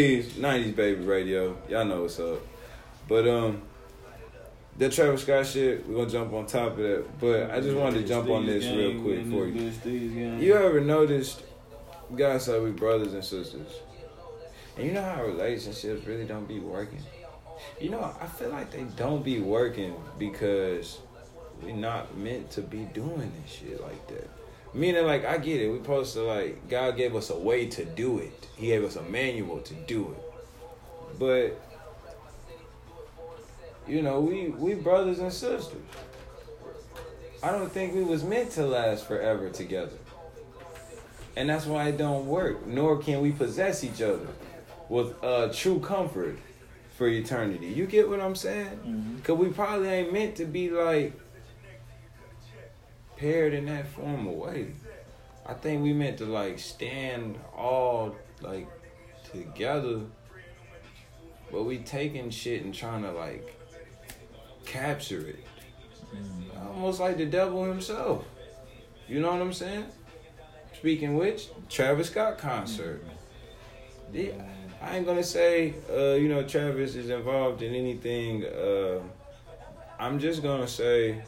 90s baby radio. Y'all know what's up. But um that Travis Scott shit, we're gonna jump on top of that. But I just wanted to jump on this real quick for you. You ever noticed guys say we brothers and sisters? And you know how relationships really don't be working? You know, I feel like they don't be working because we're not meant to be doing this shit like that. Meaning, like, I get it. We supposed to, like, God gave us a way to do it. He gave us a manual to do it. But, you know, we, we brothers and sisters. I don't think we was meant to last forever together. And that's why it don't work. Nor can we possess each other with uh, true comfort for eternity. You get what I'm saying? Mm-hmm. Cause we probably ain't meant to be like paired in that formal way. I think we meant to like stand all like together, but we taking shit and trying to like capture it. Almost like the devil himself. You know what I'm saying? Speaking which, Travis Scott concert. Yeah, I ain't gonna say uh, you know Travis is involved in anything. Uh, I'm just gonna say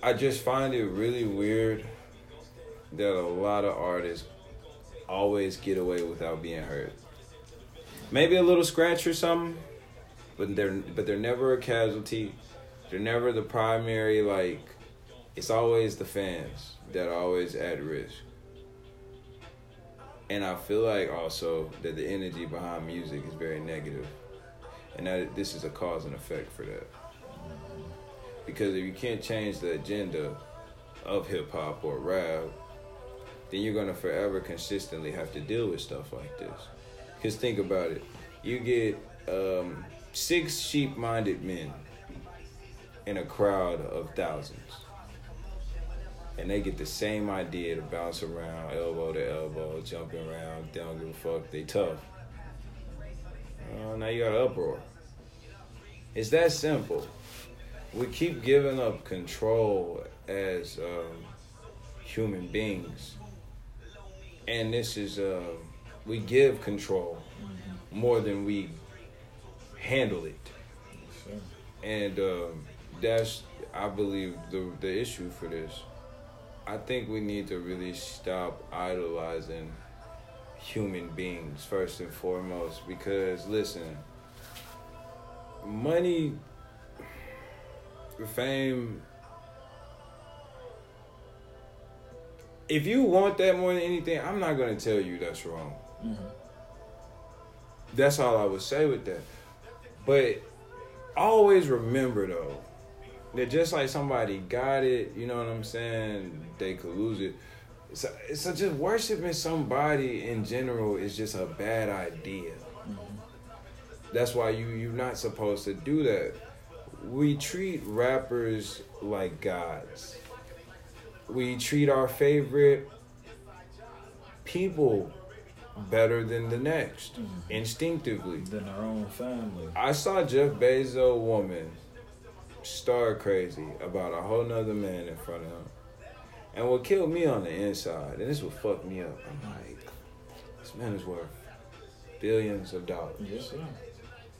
I just find it really weird that a lot of artists always get away without being hurt. Maybe a little scratch or something, but they're but they're never a casualty. They're never the primary like. It's always the fans that are always at risk. And I feel like also that the energy behind music is very negative, and that this is a cause and effect for that. Because if you can't change the agenda of hip hop or rap, then you're gonna forever consistently have to deal with stuff like this. Because think about it, you get um, six sheep-minded men in a crowd of thousands, and they get the same idea to bounce around, elbow to elbow, jumping around. Don't give a fuck. They tough. Uh, now you got an uproar. It's that simple we keep giving up control as um, human beings, and this is uh, we give control more than we handle it, and um, that's I believe the the issue for this. I think we need to really stop idolizing human beings first and foremost because listen, money fame. If you want that more than anything, I'm not gonna tell you that's wrong. Mm-hmm. That's all I would say with that. But always remember though that just like somebody got it, you know what I'm saying? They could lose it. So, so just worshiping somebody in general is just a bad idea. That's why you you're not supposed to do that we treat rappers like gods. We treat our favorite people better than the next, Mm-hmm. instinctively. Than our own family. I saw Jeff Bezos woman star crazy about a whole nother man in front of him. And what killed me on the inside, and this would fuck me up, I'm like, this man is worth billions of dollars. Yes, sir.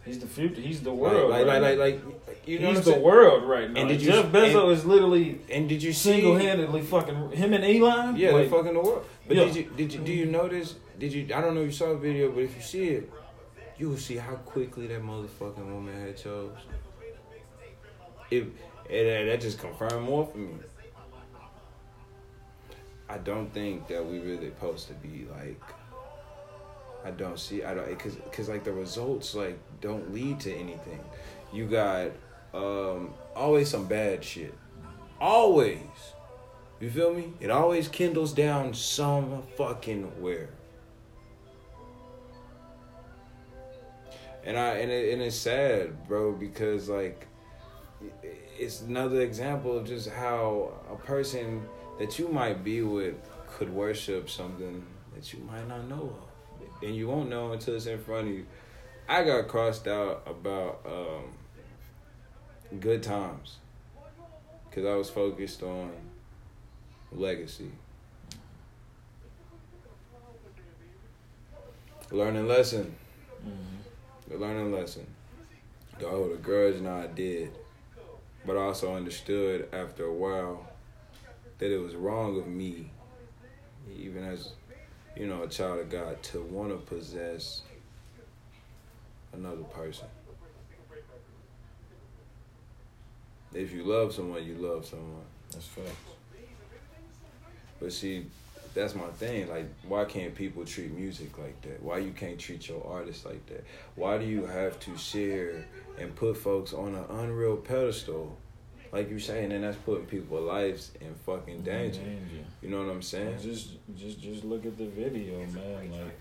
He's the future. He's the world. like, right like, like, like, you know He's the saying? world right now. And did you- Jeff Bezos is literally And did you see single-handedly fucking him and Elon. Yeah, like, they're fucking the world. But Yeah. did you did you do you notice? Did you? I don't know if you saw the video, but if you see it, you will see how quickly that motherfucking woman had chose. It, it that just confirmed more for me. I don't think that we really supposed to be like. I don't see. I don't because because like the results like don't lead to anything. You got um always some bad shit. Always. You feel me? It always kindles down some fucking where. And I and it, and it's sad, bro, because like it's another example of just how a person that you might be with could worship something that you might not know of, and you won't know until it's in front of you. I got crossed out about um, good times because I was focused on legacy. Learning lesson. Mhm. The learning lesson. I hold a grudge? No, I did. But I also understood after a while that it was wrong of me, even as, you know, a child of God, to want to possess another person. If you love someone, you love someone. That's facts. But see, that's my thing. Like, why can't people treat music like that? Why you can't treat your artists like that? Why do you have to share and put folks on an unreal pedestal? Like you saying, and that's putting people's lives in fucking danger. You know what I'm saying? Just, just, just look at the video, man. Like,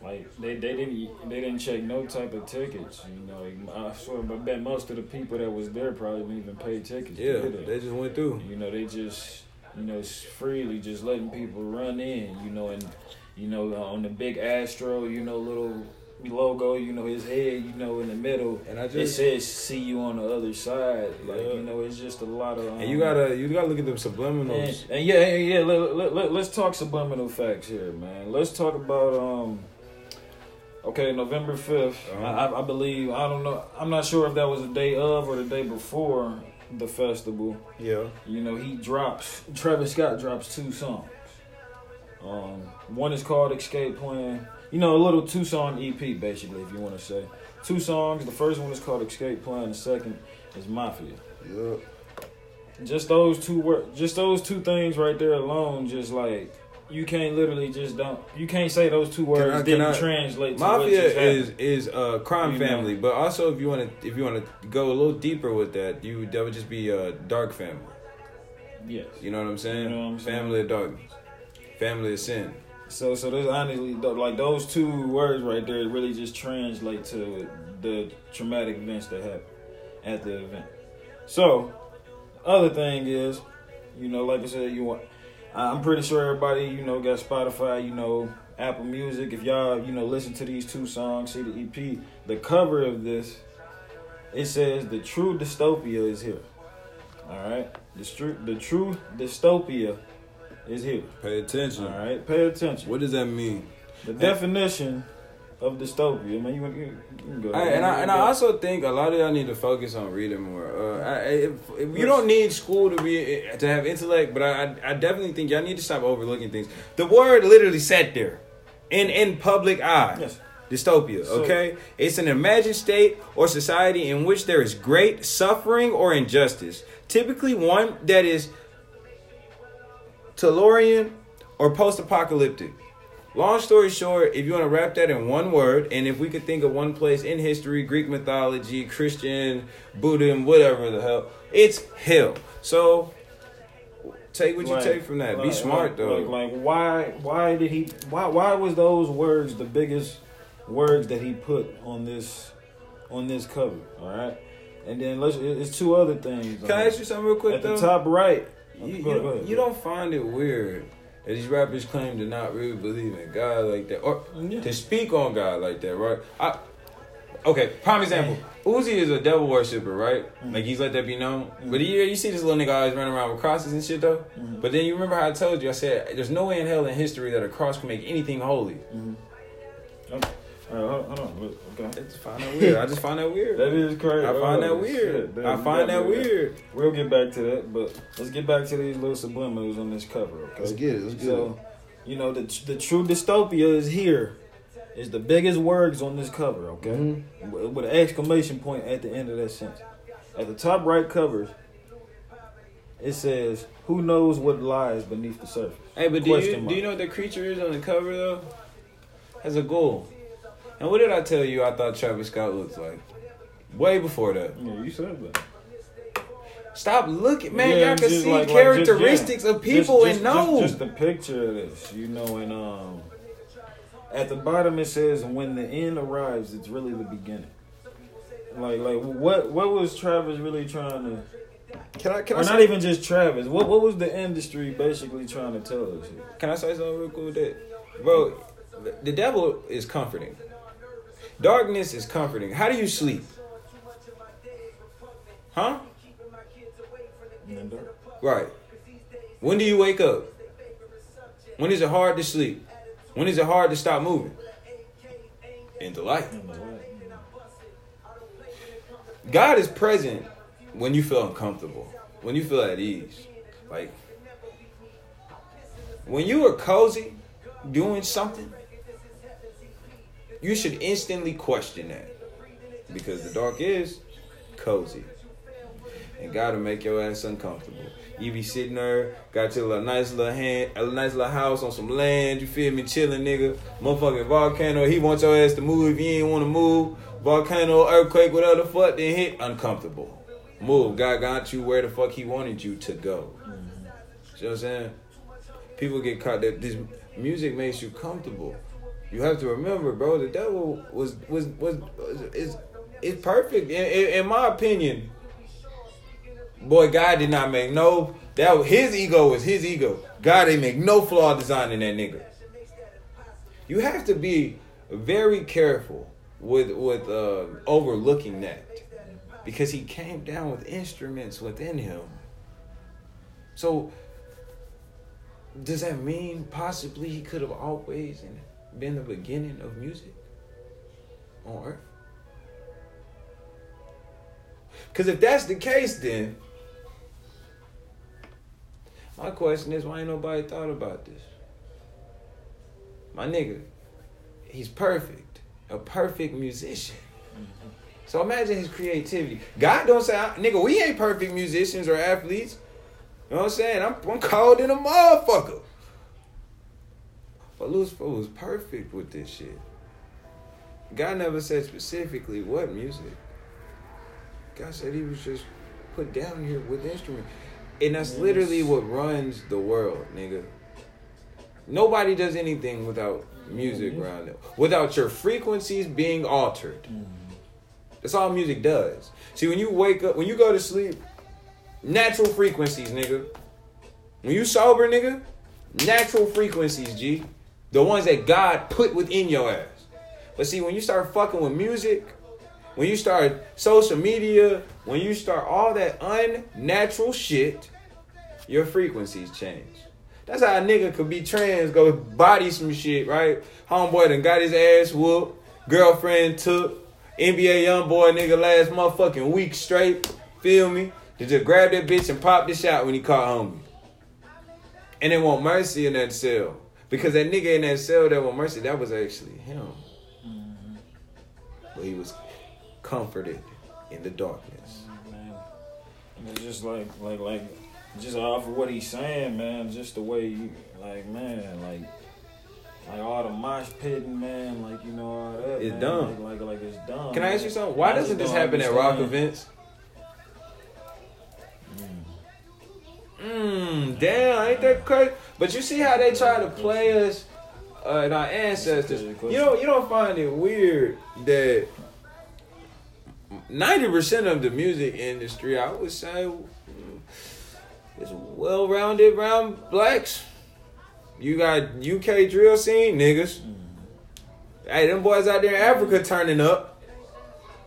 like they, they didn't, they didn't check no type of tickets. You know, I swear, I bet most of the people that was there probably didn't even pay tickets. Yeah, get they just went through. You know, they just, you know, freely just letting people run in, you know, and, you know, uh, on the big Astro, you know, little logo, you know, his head, you know, in the middle. And I just It says "See you on the other side." Like Yeah. you know, it's just a lot of. Um, and you gotta you gotta look at them and, subliminals. and yeah, yeah, yeah. Let, let, let, let's talk subliminal facts here, man. Let's talk about um. Okay, November 5th Uh-huh. I, I, I believe I don't know. I'm not sure if that was the day of or the day before the festival. Yeah. You know, he drops Travis Scott drops two songs. Um, one is called Escape Plan. You know, a little two song EP basically, if you want to say. Two songs. The first one is called Escape Plan. The second is Mafia. Yeah. Just those two wor- just those two things right there alone, just like you can't literally just don't you can't say those two words I- can didn't I- translate Mafia is is a crime You know. family, but also if you want to if you want to go a little deeper with that, you that would just be a dark family. yes. You know what I'm saying? You know what I'm saying? Family of darkness, family of sin. So, so there's honestly like those two words right there really just translate to the traumatic events that happen at the event. So, other thing is, you know, like I said, you want. I'm pretty sure everybody, you know, got Spotify, you know, Apple Music. If y'all, you know, listen to these two songs, see the EP, the cover of this, it says the true dystopia is here. All right, the true, the true dystopia is here. Pay attention. All right, pay attention. What does that mean? The definition of dystopia, man. You, you, you can go. I, and I and I also think a lot of y'all need to focus on reading more. Uh, I, if, if you don't need school to be to have intellect, but I I definitely think y'all need to stop overlooking things. The word literally sat there, in in public eye. Yes. Dystopia, So- okay? It's an imagined state or society in which there is great suffering or injustice, typically one that is totalitarian or post apocalyptic. Long story short, if you want to wrap that in one word, and if we could think of one place in history, Greek mythology, Christian, Buddhism, whatever the hell, it's hell. So take what you Like- take from that. Be smart like- though. Like, like, why? Why did he? Why? Why was those words the biggest words that he put on this on this cover? All right, and then let's. It's two other things. Can I um, ask you something real quick At though? the top right. You, you, go ahead. you don't find it weird that these rappers claim to not really believe in God like that, or Yeah. to speak on God like that, right? I, okay, prime example. Uzi is a devil worshiper, right? Mm. Like he's let that be known. But you, you see this little nigga always running around with crosses and shit though. Mhm. But then you remember how I told you? I said there's no way in hell in history that a cross can make anything holy. Mhm. Okay. All right, hold, hold on. Look, I Okay. just find that weird. I just find that weird. That is crazy. I find that Oh, weird. shit. I find that me with weird. We'll get back to that, but let's get back to these little subliminals on this cover. Okay. get it. Let's So, you know, the the true dystopia is here. Is the biggest words on this cover, okay? Mm-hmm. With with an exclamation point at the end of that sentence. At the top right covers, it says, "Who knows what lies beneath the surface?" Hey, but do you Question do you know what the creature is on the cover though? Has a goal. And what did I tell you? I thought Travis Scott looked like way before that. Yeah, you said that. Stop looking, man. Yeah, y'all can see like- like just- characteristics yeah. of people Just- and just- know. Just, just the picture of this, you know, and um, at the bottom it says, "When the end arrives, it's really the beginning." Like, like what what was Travis really trying to? can I can Or not even just Travis. What what was the industry basically trying to tell us here? Can I say something real cool with that? Bro, the devil is comforting. Darkness is comforting. How do you sleep? Huh? Uh, Right. When do you wake up? When is it hard to sleep? When is it hard to stop moving? in. In the light. God is present when you feel uncomfortable, when you feel at ease. Like when you are cozy doing something, you should instantly question that. Because the dark is cozy. And God will make your ass uncomfortable. You be sitting there, got your little nice little hand, a nice little house on some land. You feel me, chilling, nigga. Motherfucking volcano. He wants your ass to move if you ain't want to move. Volcano, earthquake, whatever the fuck, then hit uncomfortable. Move. God got you where the fuck He wanted you to go. Mm-hmm. You know what I'm saying? People get caught that this music makes you comfortable. You have to remember, bro. The devil was was was, was is is perfect in, in, in my opinion. Boy, God did not make no. That was, his ego was his ego. God didn't make no flaw design in that nigga. You have to be very careful with with uh, overlooking that because he came down with instruments within him. So does that mean possibly he could have always been the beginning of music on earth? Because if that's the case, then my question is why ain't nobody thought about this? My nigga, he's perfect, a perfect musician. So imagine his creativity. God don't say, nigga, we ain't perfect musicians or athletes. You know what I'm saying? I'm, I'm in a motherfucker. But Lucifer was perfect with this shit. God never said specifically what music. God said he was just put down here with instruments. And that's yes. literally what runs the world, nigga. Nobody does anything without music mm-hmm. around them. Without your frequencies being altered. Mm-hmm. That's all music does. See, when you wake up, when you go to sleep, natural frequencies, nigga. When you sober, nigga, natural frequencies, G. The ones that God put within your ass. But see, when you start fucking with music, when you start social media, when you start all that unnatural shit, your frequencies change. That's how a nigga could be trans, go body some shit, right? Homeboy done got his ass whooped. Girlfriend took. NBA YoungBoy nigga last motherfucking week straight. Feel me? To just grab that bitch and pop the shot when he caught homie. And they want mercy in that cell. Because that nigga in that cell that want mercy, that was actually him. Mm-hmm. But he was comforted in the darkness. Man. And it's just like like like just off of what he's saying, man, just the way you like, man, like like all the mosh pitting, man, like you know all that. It's man. dumb. Like, like, like it's dumb. Can I ask you something? Why doesn't this happen at rock events? Mmm, damn, ain't that crazy? But you see how they try to play us uh, and our ancestors. You know, you don't find it weird that ninety percent of the music industry, I would say, is well-rounded around blacks. You got UK drill scene niggas. Hey, them boys out there in Africa turning up.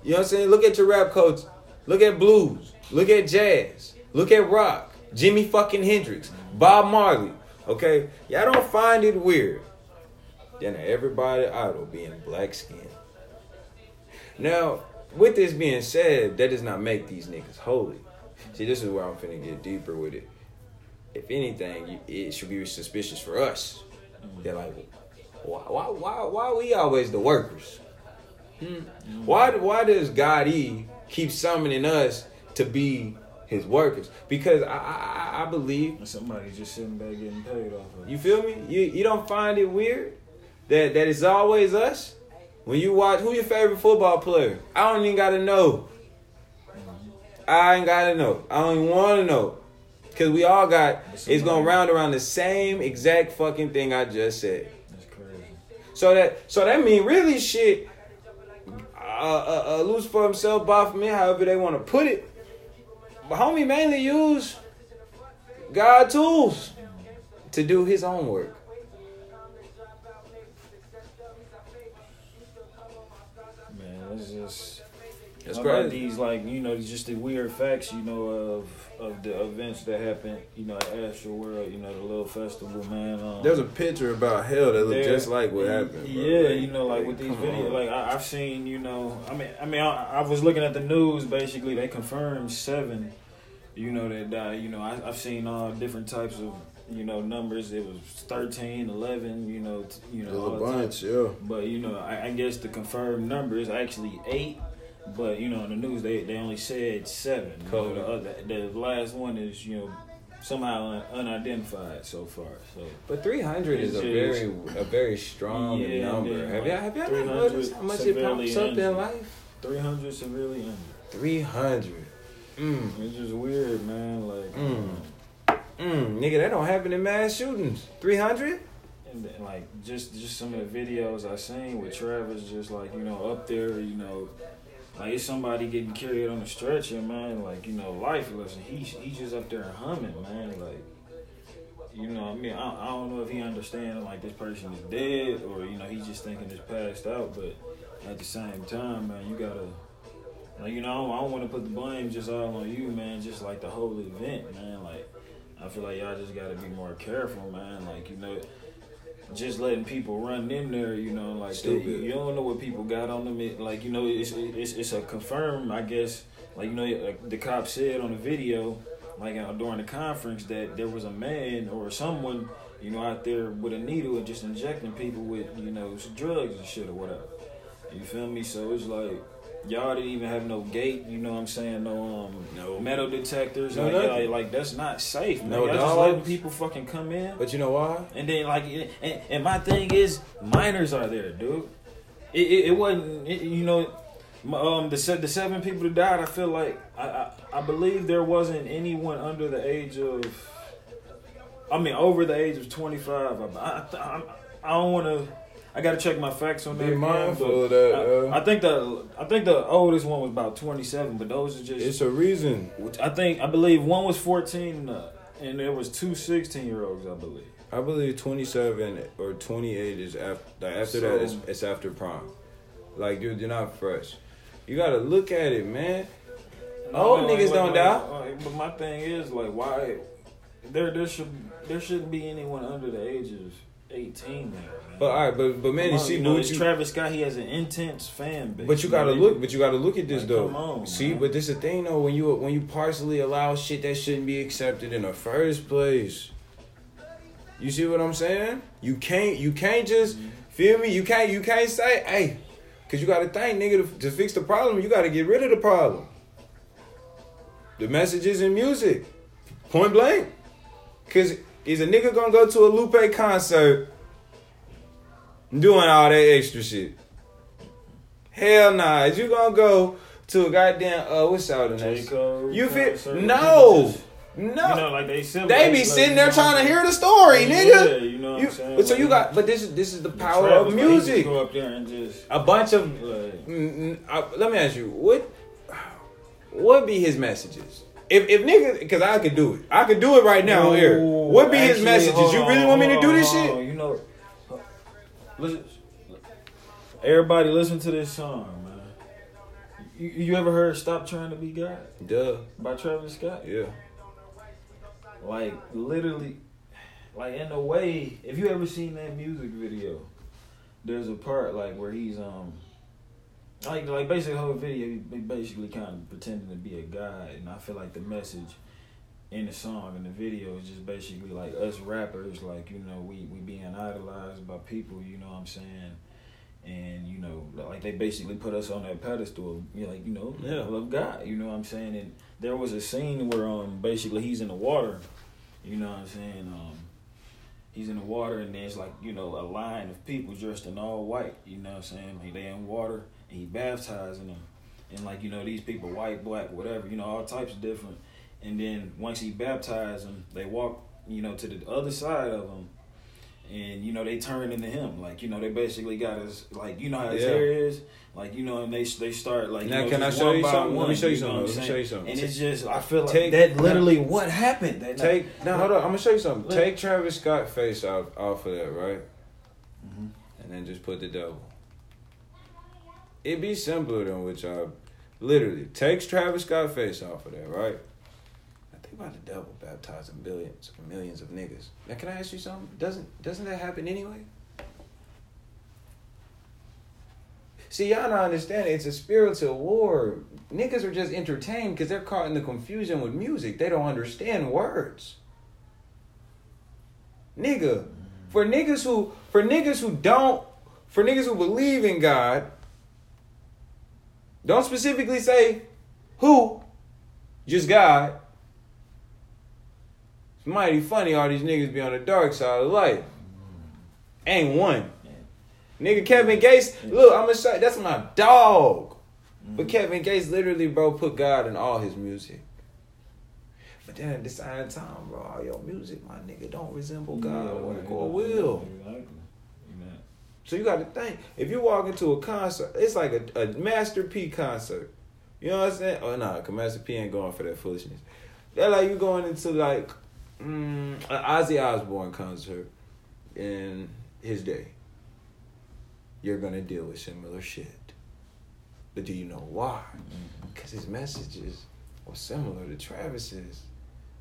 You know what I'm saying? Look at your rap coach. Look at blues. Look at jazz. Look at rock. Jimi fucking Hendrix. Bob Marley. Okay? Y'all don't find it weird. Then everybody idol being black skin. Now, with this being said, that does not make these niggas holy. See, this is where I'm finna get deeper with it. If anything, it should be suspicious for us. They're like, why, why, why, why we always the workers? Hmm? Why, why does God E keep summoning us to be his workers? Because I, I, I believe somebody just sitting back getting paid off of. You feel me? You, you don't find it weird that that it's always us? When you watch, who your favorite football player? I don't even gotta know. I ain't gotta know. I don't even wanna know. Cause we all got it's gonna round around the same exact fucking thing I just said. That's crazy. So that so that mean really shit. Uh, uh, uh Lucifer himself, buy for me, however they want to put it. But homie mainly use God tools to do his own work. Man, that's just about crazy. these like you know just the weird facts you know of of the events that happened you know at Astroworld you know the little festival man. Um, There's a picture about hell that looked just like what happened. bro. Yeah, Like, you know, like with these videos, on. like I, I've seen, you know, I mean, I mean, I, I was looking at the news. Basically, they confirmed seven, you know, that died. You know, I, I've seen all different types of, you know, numbers. It was 13, 11, you know, t- you know, There's all a types. bunch, yeah. But you know, I, I guess the confirmed number is actually eight. But you know, in the news they, they only said seven. You know, the other the last one is you know somehow un- unidentified so far. So But 300 is a very a very strong Yeah, number. yeah, have y'all have y'all 300 noticed how much it severely pops up in life? three hundred severely injured. 300. Mm. It's just weird, man. Like, Mm. Mm, nigga, that don't happen in mass shootings. 300? and then, like just just some of the videos I seen with Travis, just like you know up there, you know, like it's somebody getting carried on a stretcher, man. Like you know, lifeless, and he's he's just up there humming, man. Like, you know, I mean, I, I don't know if he understands like this person is dead or you know he's just thinking it's passed out, but at the same time, man, you gotta. Like, you know, I don't, don't want to put the blame just all on you, man. Just like the whole event, man. Like, I feel like y'all just gotta be more careful, man. Like, you know, just letting people run in there, you know, like they, you don't know what people got on them. It, like, you know, it's it's it's a confirmed, I guess. Like, you know, like the cop said on the video, like uh, during the conference, that there was a man or someone, you know, out there with a needle and just injecting people with, you know, drugs and shit or whatever. You feel me? So it's like. Y'all didn't even have no gate, you know what I'm saying? No um No. metal detectors. No like, like, that's not safe, man. No Y'all just letting people fucking come in. But you know why? And then like, and, and my thing is, minors are there, dude. It, it, it wasn't, it, you know, um, the se- the seven people that died. I feel like I, I I believe there wasn't anyone under the age of, I mean, over the age of twenty five. I, I, I, I don't want to. I gotta check my facts on that. Be mindful of that. I, uh, I think the I think the oldest one was about twenty seven, but those are just. it's a reason. I think I believe one was fourteen, uh, and there was two 16 year olds. I believe. I believe 27 or 28 is after. Like after So- that, it's, it's after prom. Like dude, you're not fresh. You gotta look at it, man. Old like, niggas like, don't like, die. like, but my thing is like, why there there should there shouldn't be anyone under the ages. Eighteen. Man. But all right, but but man, Come you on, see, you know, what you Travis Scott. He has an intense fan base. But you gotta look. But you gotta look at this Like, though. on, See, man. but this is the thing though. When you when you partially allow shit that shouldn't be accepted in the first place. You see what I'm saying? You can't. You can't just Mm-hmm. feel me. You can't. You can't say, hey, because you gotta think, nigga, to, to fix the problem, you gotta get rid of the problem. The messages in music, point blank. Cause is a nigga gonna go to a Lupe concert doing all that extra shit? Hell nah. Is you gonna go to a goddamn uh what's out that? Cole You fit? no. No. You know, like they they be like, sitting there trying to hear the story, Yeah, nigga. you know what You- I'm saying? but so you got but this is this is the power Travis, of like, he just music. Go up there and just A bunch of like, Mm, mm, uh, let me ask you, what what be his messages? If if nigga, because I could do it, I could do it right now on. Ooh, What be his actually, messages? You really on, want me to do this hold shit? on, You know, listen, everybody listen to this song, man. You, you ever heard "Stop Trying to Be God" Duh, by Travis Scott? yeah. Like literally, like in a way, if you ever seen that music video, there's a part like where he's um. Like, like basically the whole video, basically kind of pretending to be a guy, and I feel like the message in the song and the video is just basically like us rappers, like you know, we we being idolized by people, you know what I'm saying, and you know, like they basically put us on that pedestal, you know, like you know, Yeah. of God, you know what I'm saying, and there was a scene where um basically he's in the water, you know what I'm saying, um. He's in the water and there's like, you know, a line of people dressed in all white, you know what I'm saying? Like they in water and he baptizing them. And like, you know, these people white, black, whatever, you know, all types of different. And then once he baptized them, they walk, you know, to the other side of him. And, you know, they turn into him. Like, you know, they basically got his, like, you know how his Yeah. hair is? Like, you know, and they they start, like, Now, you know, can I show you something? Let me show you know something. Let me show you something. And it's just, I feel like Take- that literally what happened that. Take now, hold on. I'm gonna show you something. Look. Take Travis Scott face off off of that, right? Mhm. And then just put the devil. It be simpler than what y'all literally takes Travis Scott face off of that, right? I think about the devil baptizing billions or millions of niggas. Now, can I ask you something? Doesn't doesn't that happen anyway? See, y'all not understand. It's a spiritual war. Niggas are just entertained because they're caught in the confusion with music. They don't understand words. Nigga, for niggas who for niggas who don't for niggas who believe in God, don't specifically say who, just God. It's mighty funny all these niggas be on the dark side of life. Ain't one. Nigga Kevin Gates, look, I'm gonna show that's my dog. But mm-hmm. Kevin Gates literally, bro, put God in all his music. But then at the same time, bro, all your music, my nigga, don't resemble God Yeah, or, or will. Exactly. So you got to think if you walk into a concert, it's like a, a Master P concert. You know what I'm saying? Oh nah, cause Master P ain't going for that foolishness. They're like you going into like mm, an Ozzy Osbourne concert in his day. You're gonna deal with similar shit, but do you know why? Because his messages were similar to Travis's.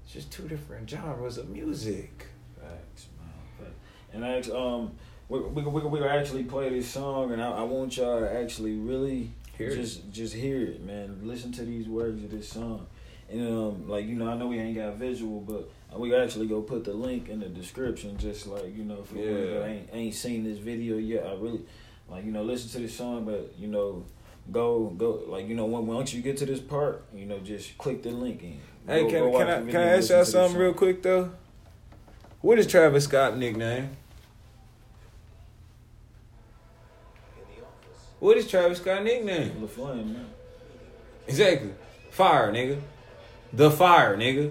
It's just two different genres of music. Facts, man. And I um, we we we we actually play this song, and I, I want y'all to actually really Hear it. just just hear it, man. Listen to these words of this song, and um, like you know, I know we ain't got visual, but we actually go put the link in the description, just like you know, for Yeah. that ain't ain't seen this video yet. I really like you know listen to this song, but you know. Go go like you know when once you get to this part you know just click the link and Hey, go- can, go can I can I ask y'all something real quick though? What is Travis Scott nickname? What is Travis Scott nickname? LaFlame, man. Exactly. Fire, nigga. The fire, nigga.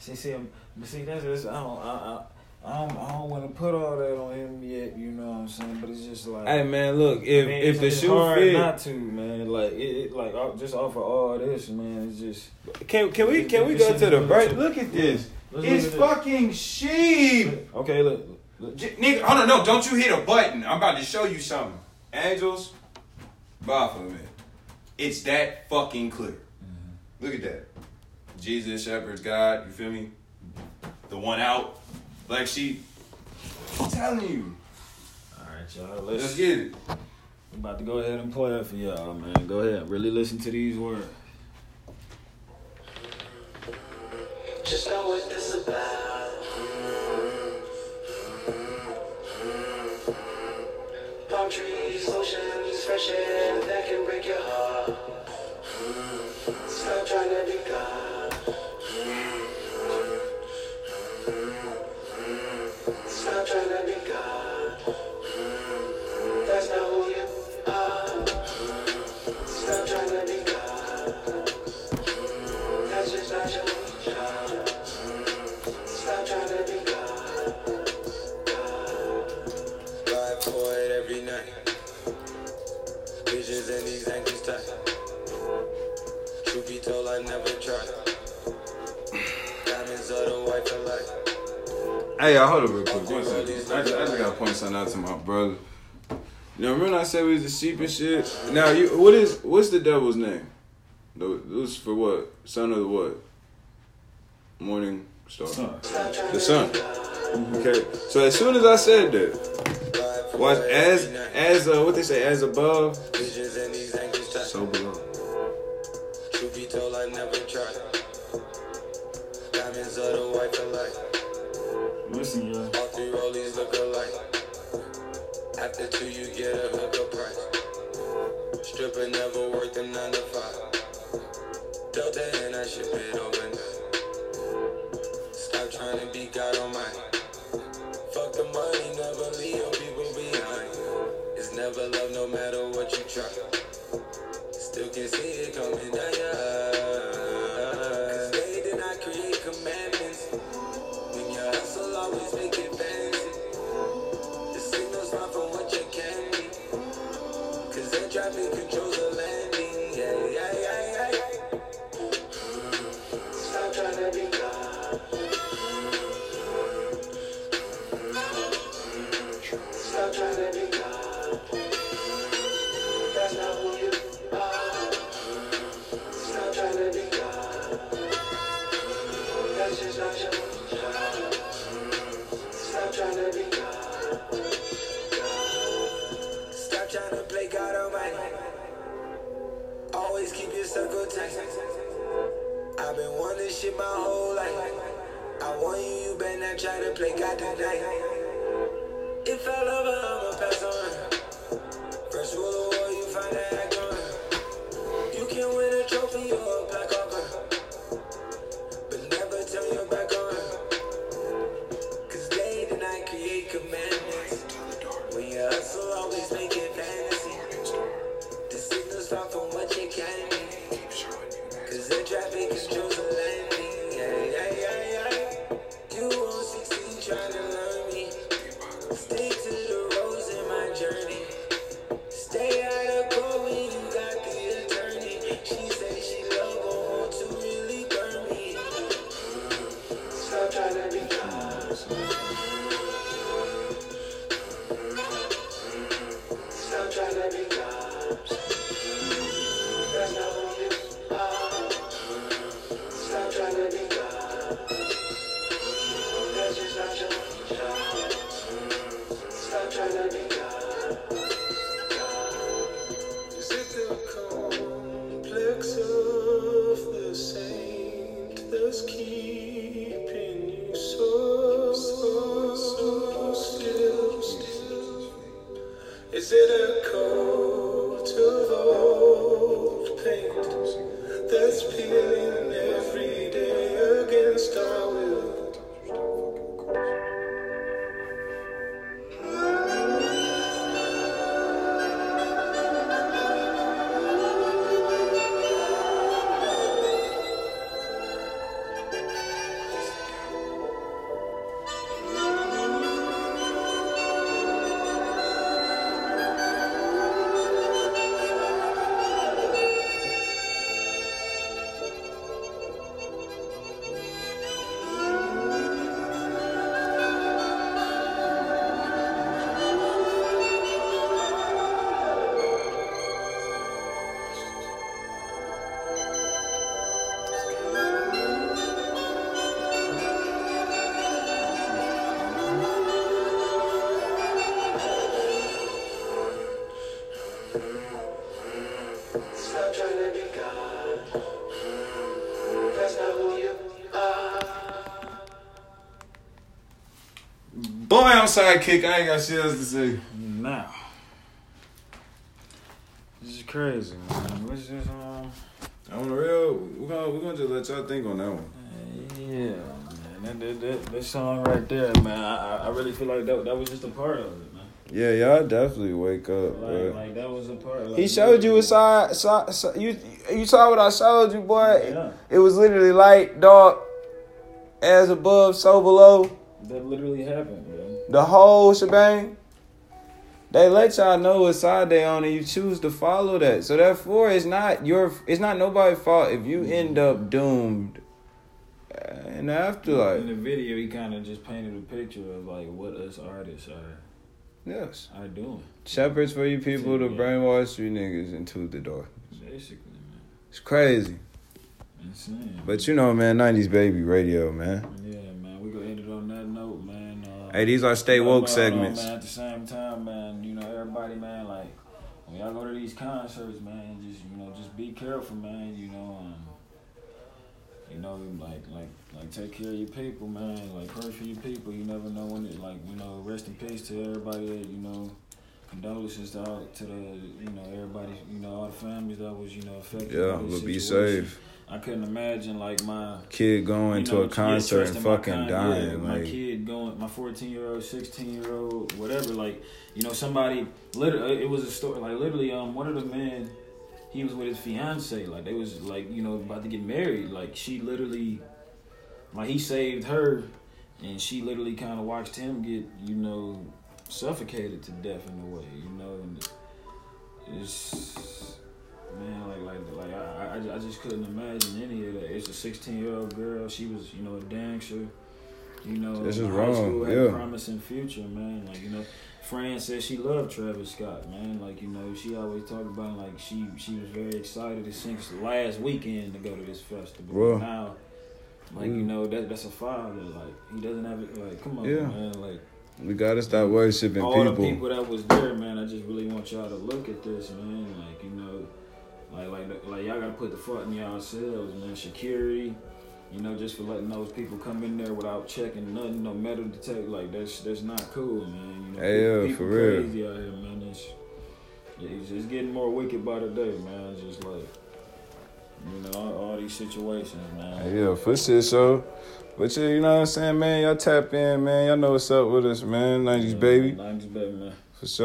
See, see, um, but see, that's just, I don't, I, I, I don't, I don't want to put all that on him yet. You know what I'm saying? But it's just like, Hey man, look, if man, if the shoe fit, not to, man. Like, it, it like just off of all this, man. It's just can can we can we go to the break? Look at this. It's fucking sheep. okay. Look. J- nigga, hold on, no, don't you hit a button. I'm about to show you something. Angels, bye for a minute. It's that fucking clear. Mm-hmm. Look at that. Jesus, Shepherd's God, you feel me? The one out, black sheep. I'm telling you. all right, y'all. Let's, Let's get it. I'm about to go ahead and play it for y'all, man. Go ahead, really listen to these words. Just know what this about. Fresh that can break your heart. Stop trying to be God. Hey, y'all, hold up real quick. I just, I just gotta point something out to my brother. Now, remember I said we was the sheep and shit? Now, you, what is, what's the devil's name? The- This for what? Son of the what? Morning star. Son. The sun. Okay. So as soon as I said that, watch as as uh, what they say as above, Visions in these ankles tight. so below. Truth be told, I never tried. Diamonds are the white for life. Listen, y'all. All three rollies look alike. After two, you get a hookup price. Stripper never worked a nine to five. Delta and I ship it overnight. Stop trying to be God Almighty. Fuck the money, never leave your people behind. It's never love, no matter what you try. Still can see it coming down your eye. Cause they did not create commandments. Cause air traffic controls Boy, I'm sidekick. I ain't got shit else to say. Now, this is crazy, man. What's this? Um, On the real, we're gonna we're gonna just let y'all think on that one. yeah, man. That, that, that, that song right there, man. I, I- really feel like that that was just a part of it, man. Yeah, y'all definitely wake up, Like, like that was a part. Like, He showed you a side, side, side. You you saw what I showed you, boy. Yeah, It was literally light, dark, as above, so below. that literally happened, man. The whole shebang. They let y'all know what side they on, and you choose to follow that. So therefore, it's not your, it's not nobody's fault if you end mm-hmm. up doomed in the In the video, he kind of just painted a picture of like what us artists are Yes, are doing, shepherds for you people to brainwash you niggas into the door. basically, man. It's crazy, Insane. but you know, man, '90s baby radio, man. We gonna end it on that note, man. Uh, Hey, these are stay woke but, uh, segments. man, at the same time, man, you know, everybody, man, like when y'all go to these concerts, man, just you know, just be careful, man. You know, um, you know, like like like take care of your people, man. Like pray for your people. You never know when it, like you know, rest in peace to everybody that you know. Condolences to all, to the you know everybody you know all the families that was you know affected. Yeah, by this be safe. I couldn't imagine like my Kid going you to a concert and fucking kind- dying, yeah, my kid going, my fourteen year old, sixteen year old, whatever. Like, you know, somebody literally, it was a story. Like, literally, um, one of the men, he was with his fiance. Like, they was like, you know, about to get married. Like, she literally, like, he saved her, and she literally kind of watched him get, you know, suffocated to death in a way. You know, and it's I, just couldn't imagine any of that. It's a 16 year old girl. She was you know a dancer. You know, This is wrong, School, had yeah. a promising future, man. Like you know, Fran said she loved Travis Scott, man. Like you know, she always talked about like she she was very excited since last weekend to go to this festival. Bro. Now, like you Mm. know that that's a father. Like he doesn't have it. Like come on, Yeah. man. Like We gotta stop worshiping all the people. people that was there, man. I just really want y'all to look at this, man. Like you know, like like like y'all gotta put the fuck in yourselves, man. Security, you know, just for letting those people come in there without checking nothing, no metal detector. Like that's that's not cool, man. You know, Hey, yo, people for real. crazy out here, man. It's, it's just getting more wicked by the day, man. Just like you know, all, all these situations, man. Yeah, for shit, so. But yeah, you know what I'm saying, man? Y'all tap in, man. Y'all know what's up with us, man. 90s baby. 90s baby, man.